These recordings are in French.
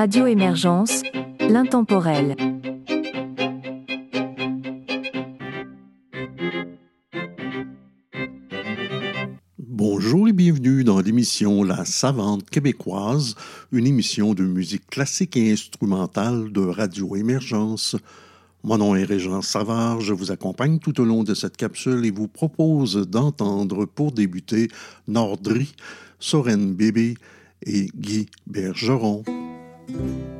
Radio Émergence, l'intemporel. Bonjour et bienvenue dans l'émission La Savante québécoise, une émission de musique classique et instrumentale de Radio Émergence. Mon nom est Régent Savard, je vous accompagne tout au long de cette capsule et vous propose d'entendre pour débuter Nordry, Soren Bébé et Guy Bergeron. Je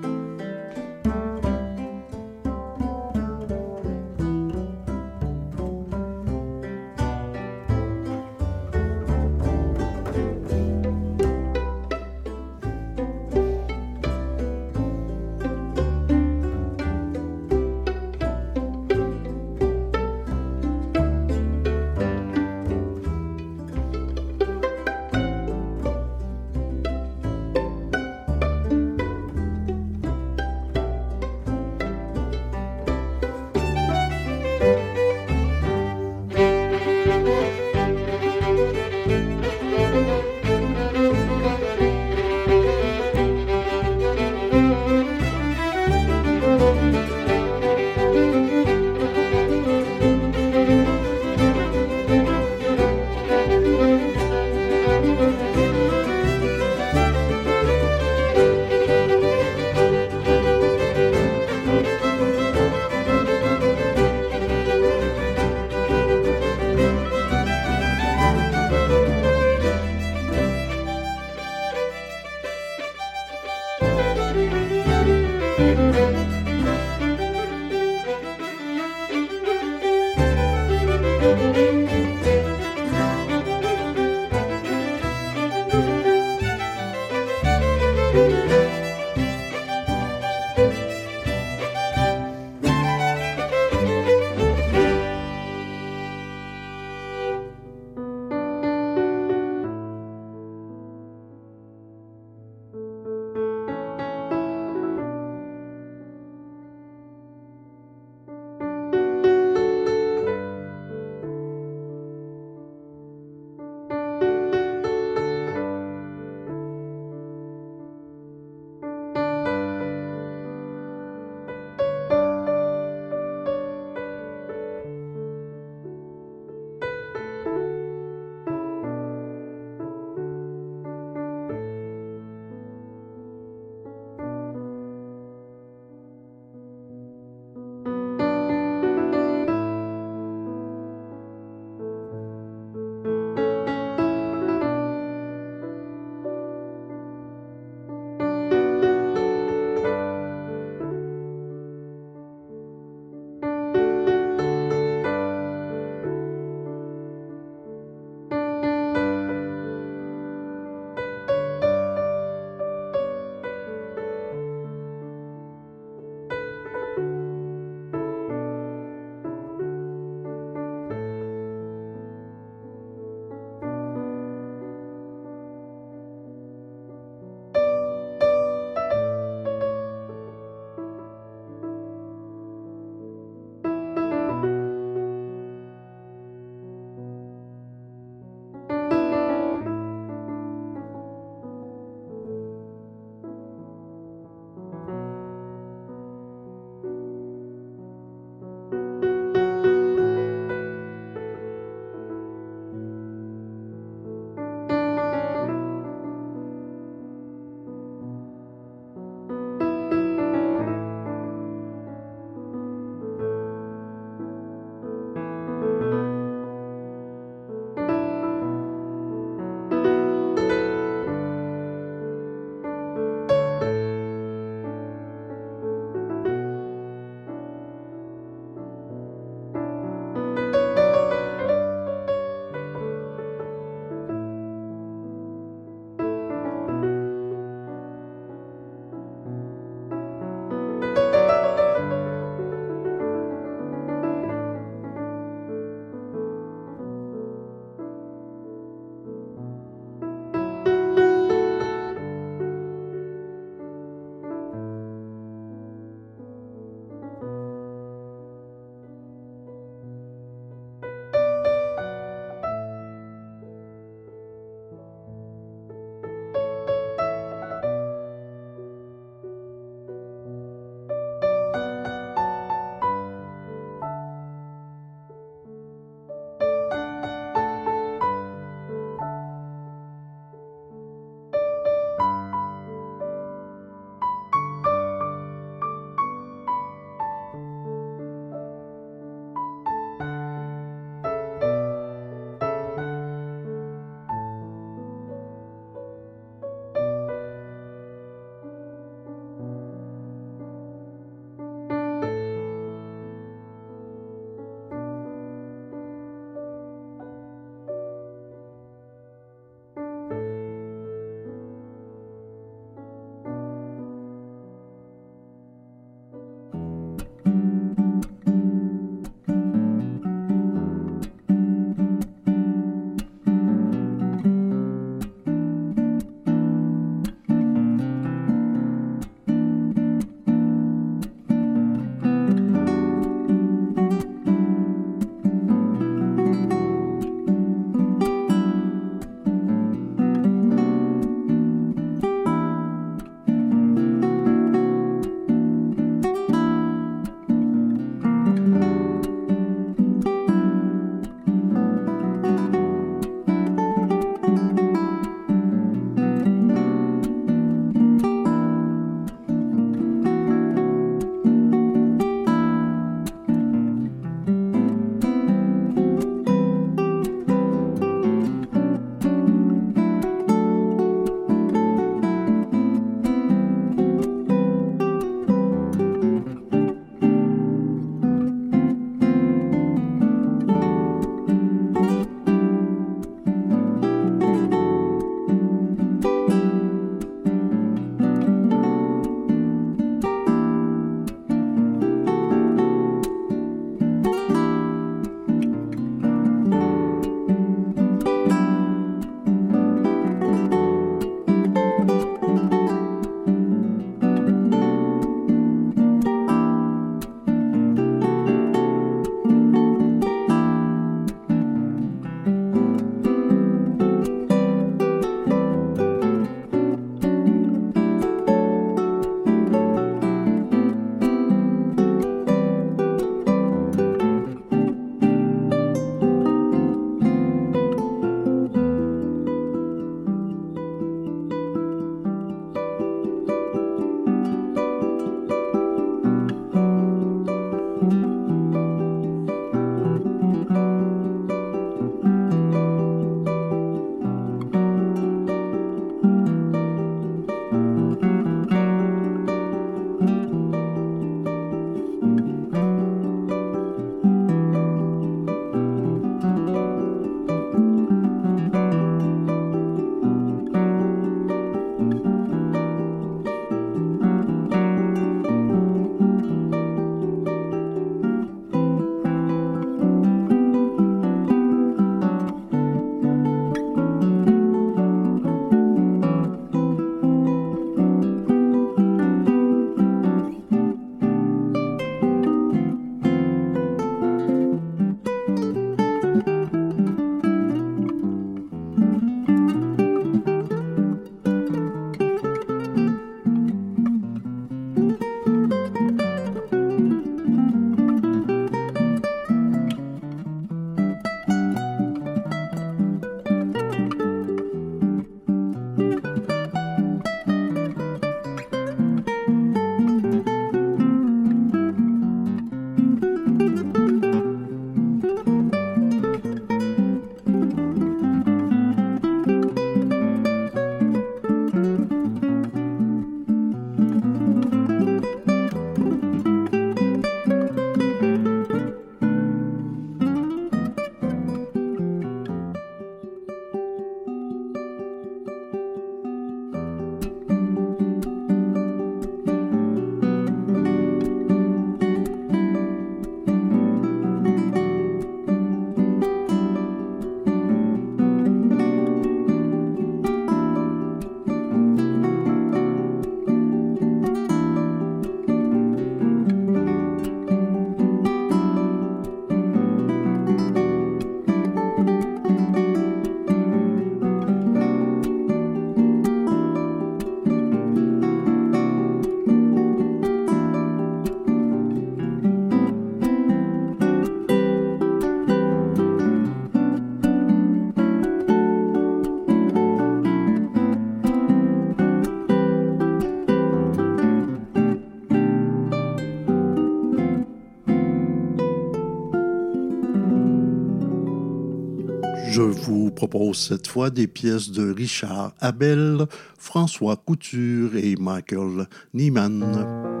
propose cette fois des pièces de Richard Abel, François Couture et Michael Niemann.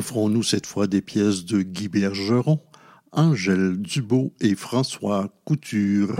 Offrons-nous cette fois des pièces de Guy Bergeron, Angèle Dubo et François Couture.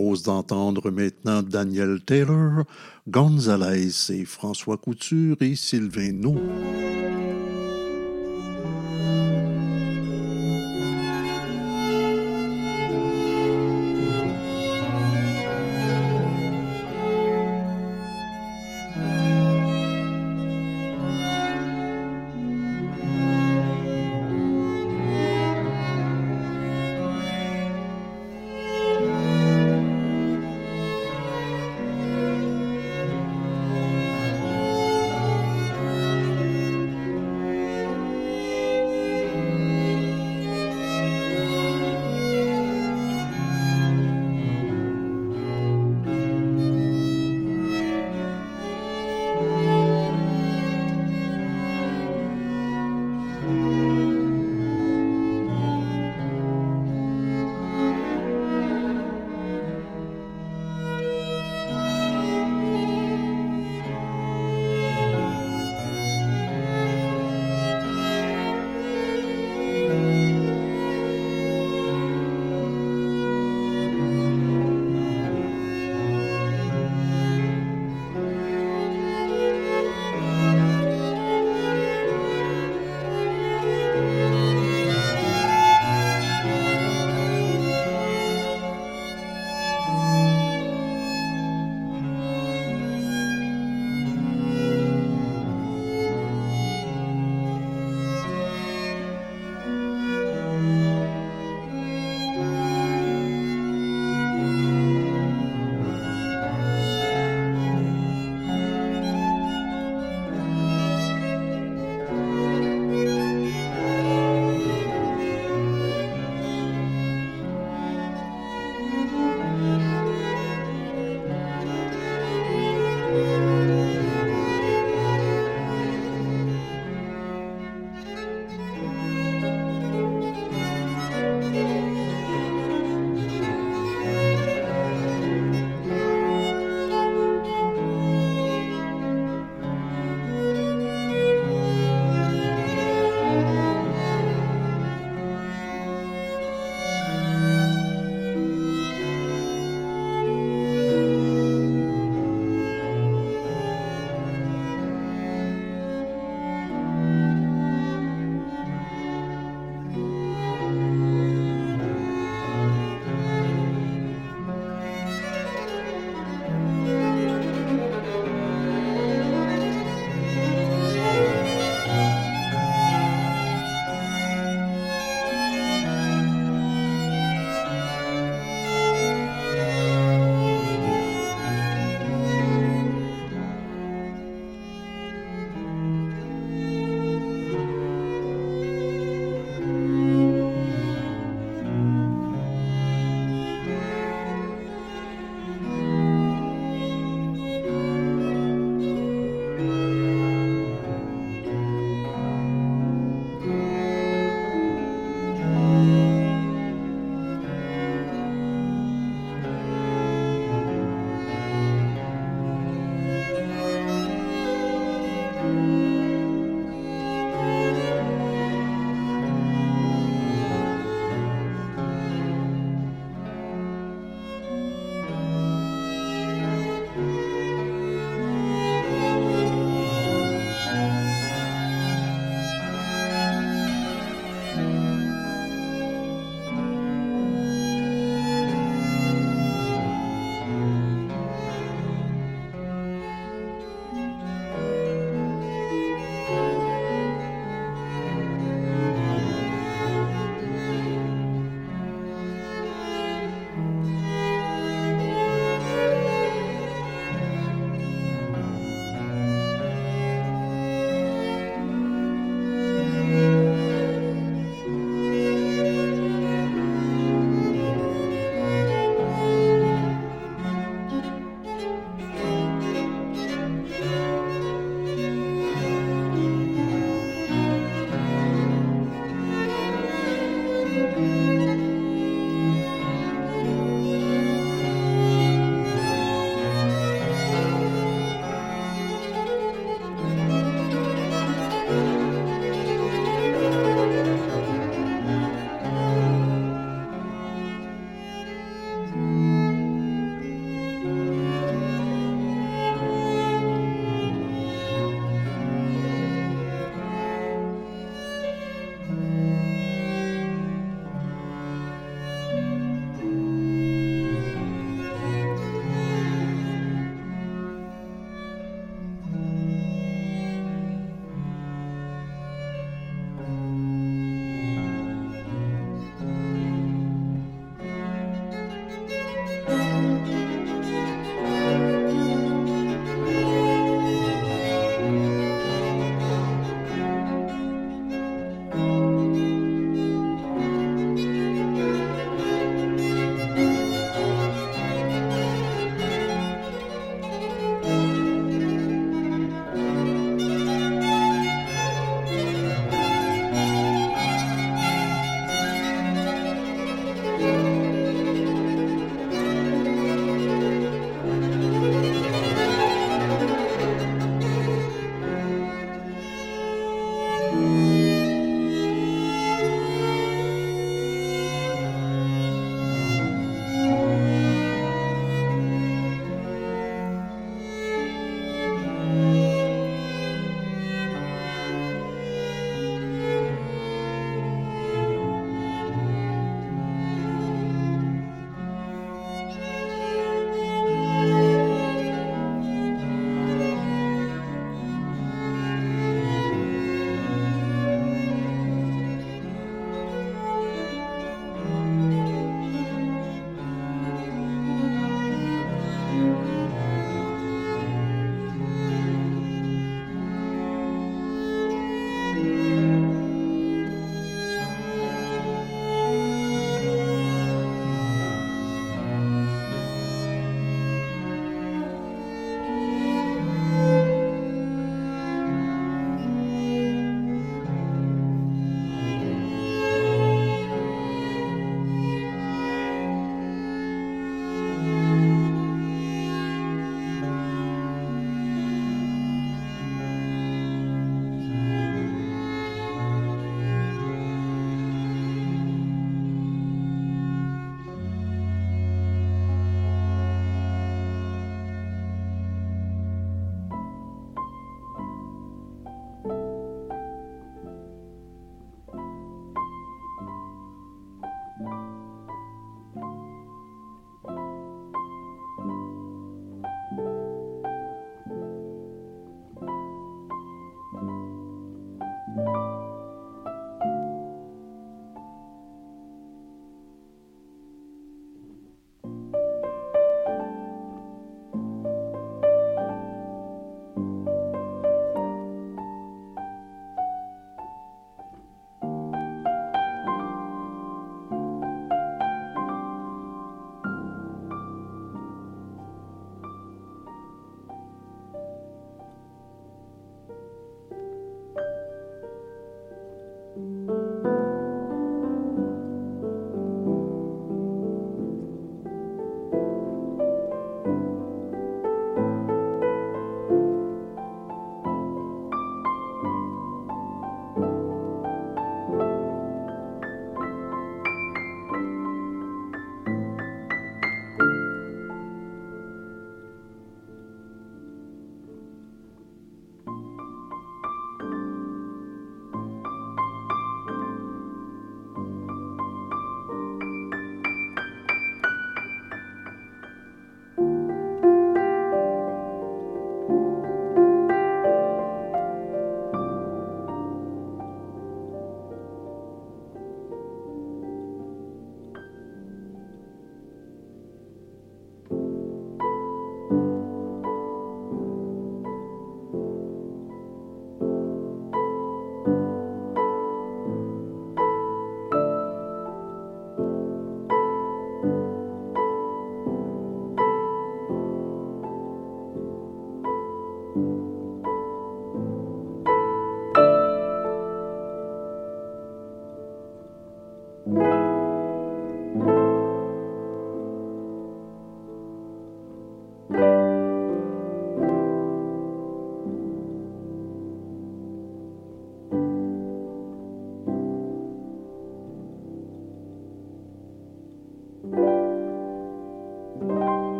Propose d'entendre maintenant Daniel Taylor, Gonzalez et François Couture et Sylvain No.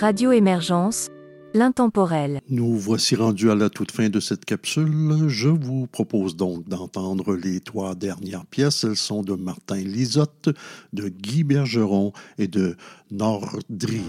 Radio Émergence, l'intemporel. Nous voici rendus à la toute fin de cette capsule. Je vous propose donc d'entendre les trois dernières pièces. Elles sont de Martin Lisotte, de Guy Bergeron et de Nordry.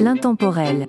L'intemporel.